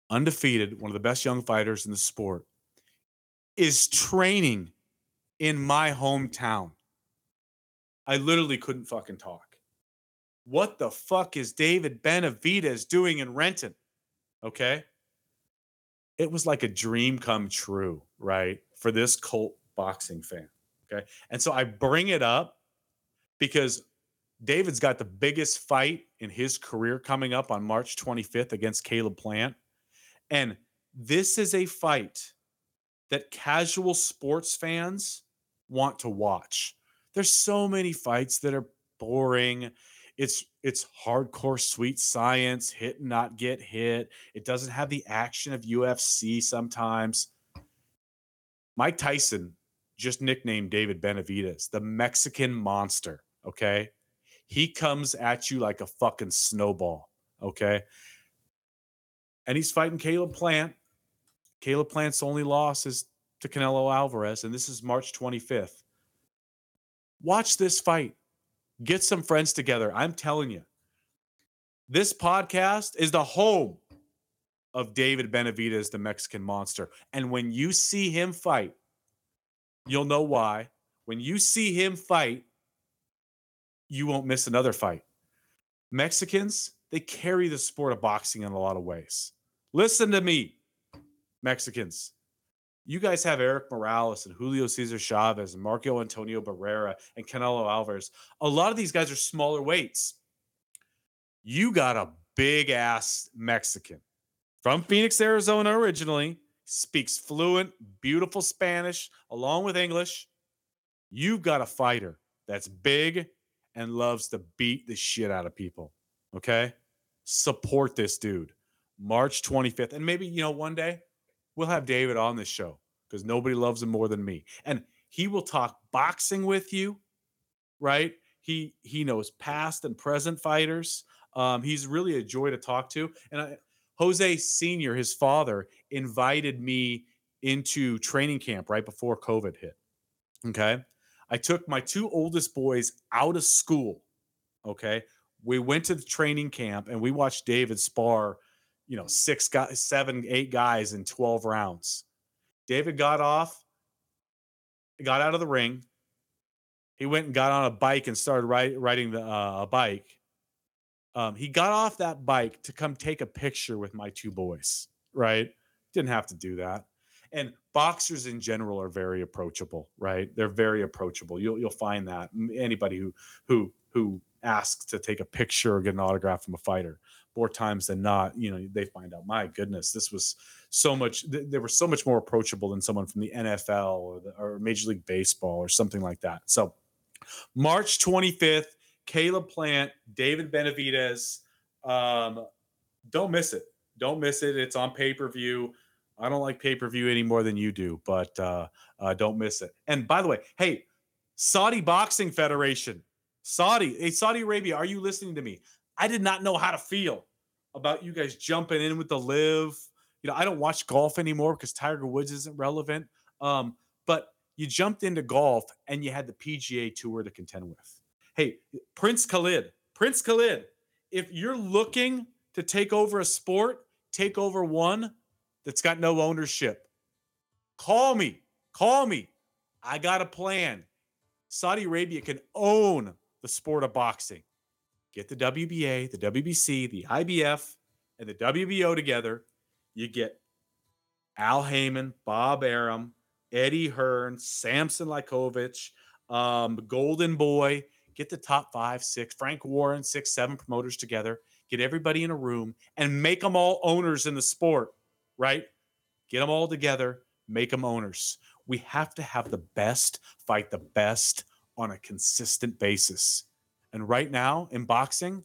undefeated, one of the best young fighters in the sport, is training in my hometown. I literally couldn't fucking talk. What the fuck is David Benavidez doing in Renton? Okay. It was like a dream come true, right? For this cult boxing fan. Okay. And so I bring it up because David's got the biggest fight in his career coming up on March 25th against Caleb Plant. And this is a fight that casual sports fans want to watch. There's so many fights that are boring. It's it's hardcore sweet science, hit and not get hit. It doesn't have the action of UFC sometimes. Mike Tyson just nicknamed David Benavidez the Mexican monster, okay? He comes at you like a fucking snowball, okay? And he's fighting Caleb Plant. Caleb Plant's only loss is to Canelo Alvarez, and this is March 25th. Watch this fight. Get some friends together. I'm telling you, this podcast is the home of David Benavidez, the Mexican monster. And when you see him fight, you'll know why. When you see him fight, you won't miss another fight. Mexicans, they carry the sport of boxing in a lot of ways. Listen to me, Mexicans you guys have Erik Morales and Julio Cesar Chavez and Marco Antonio Barrera and Canelo Alvarez. A lot of these guys are smaller weights. You got a big ass Mexican from Phoenix, Arizona originally, speaks fluent, beautiful Spanish along with English. You've got a fighter that's big and loves to beat the shit out of people. Okay? Support this dude. March 25th. And maybe, you know, one day we'll have David on this show because nobody loves him more than me. And he will talk boxing with you, right? He he knows past and present fighters. Um, he's really a joy to talk to. And I, Jose Senior, his father, invited me into training camp right before COVID hit. Okay, I took my two oldest boys out of school. Okay, we went to the training camp and we watched David spar you know, six guys, seven, eight guys in 12 rounds. David got off, got out of the ring. He went and got on a bike and started riding the uh, a bike. Um, he got off that bike to come take a picture with my two boys. Right? Didn't have to do that. And boxers in general are very approachable. Right? They're very approachable. You'll you'll find that anybody who who who asks to take a picture or get an autograph from a fighter more times than not, you know, they find out, my goodness, this was so much, they were so much more approachable than someone from the NFL or, the, or Major League Baseball or something like that. So, March 25th, Caleb Plant, David Benavidez. Um, don't miss it. Don't miss it. It's on pay per view. I don't like pay per view any more than you do, but uh, uh, don't miss it. And by the way, hey, Saudi Boxing Federation, Saudi, hey, Saudi Arabia, are you listening to me? I did not know how to feel about you guys jumping in with the LIV. You know, I don't watch golf anymore because Tiger Woods isn't relevant. Um, but you jumped into golf and you had the PGA Tour to contend with. Hey, Prince Khalid, Prince Khalid, if you're looking to take over a sport, take over one that's got no ownership, call me. Call me. I got a plan. Saudi Arabia can own the sport of boxing. Get the WBA, the WBC, the IBF, and the WBO together. You get Al Haymon, Bob Arum, Eddie Hearn, Sampson Lewkowicz, um, Golden Boy. Get the top five, six, Frank Warren, six, seven promoters together. Get everybody in a room and make them all owners in the sport, right? Get them all together, make them owners. We have to have the best fight the best on a consistent basis. And right now in boxing,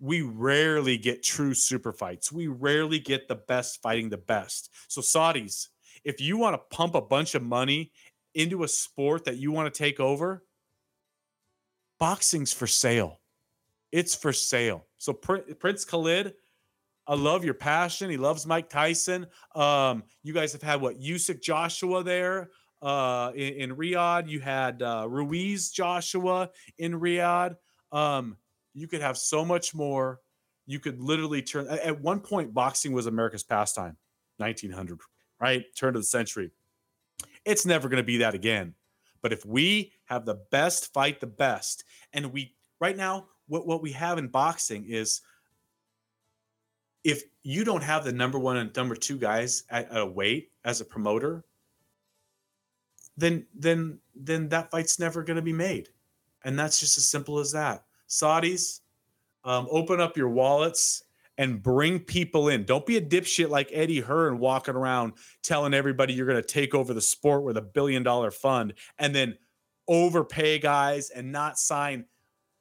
we rarely get true super fights. We rarely get the best fighting the best. So, Saudis, if you want to pump a bunch of money into a sport that you want to take over, boxing's for sale. It's for sale. So, Prince Khalid, I love your passion. He loves Mike Tyson. Um, you guys have had what Usyk Joshua there uh, in, in Riyadh. You had uh, Ruiz Joshua in Riyadh. Um, you could have so much more. You could literally turn. At one point, boxing was America's pastime, 1900, right? Turn of the century. It's never going to be that again. But if we have the best fight the best, and we right now, what, what we have in boxing is if you don't have the number one and number two guys at, at a weight as a promoter, then then then that fight's never going to be made, and that's just as simple as that. Saudis, um, open up your wallets and bring people in. Don't be a dipshit like Eddie Hearn walking around telling everybody you're going to take over the sport with a billion dollar fund and then overpay guys and not sign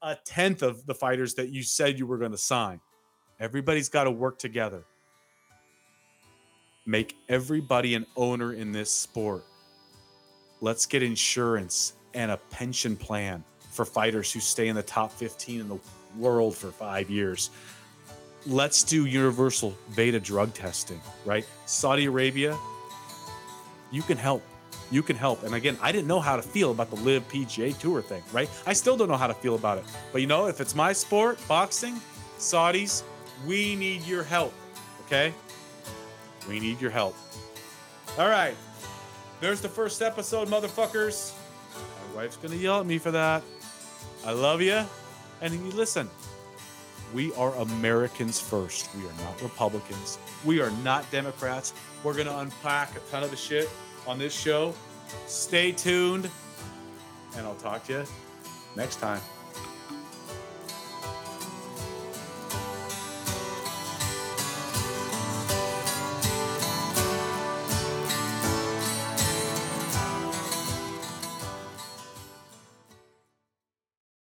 a tenth of the fighters that you said you were going to sign. Everybody's got to work together. Make everybody an owner in this sport. Let's get insurance and a pension plan for fighters who stay in the top 15 in the world for five years. Let's do universal VADA drug testing, right? Saudi Arabia, you can help. You can help. And again, I didn't know how to feel about the LIV PGA Tour thing, right? I still don't know how to feel about it. But you know, if it's my sport, boxing, Saudis, we need your help. Okay? We need your help. All right. There's the first episode, motherfuckers. My wife's going to yell at me for that. I love you. And listen, we are Americans first. We are not Republicans. We are not Democrats. We're going to unpack a ton of the shit on this show. Stay tuned, and I'll talk to you next time.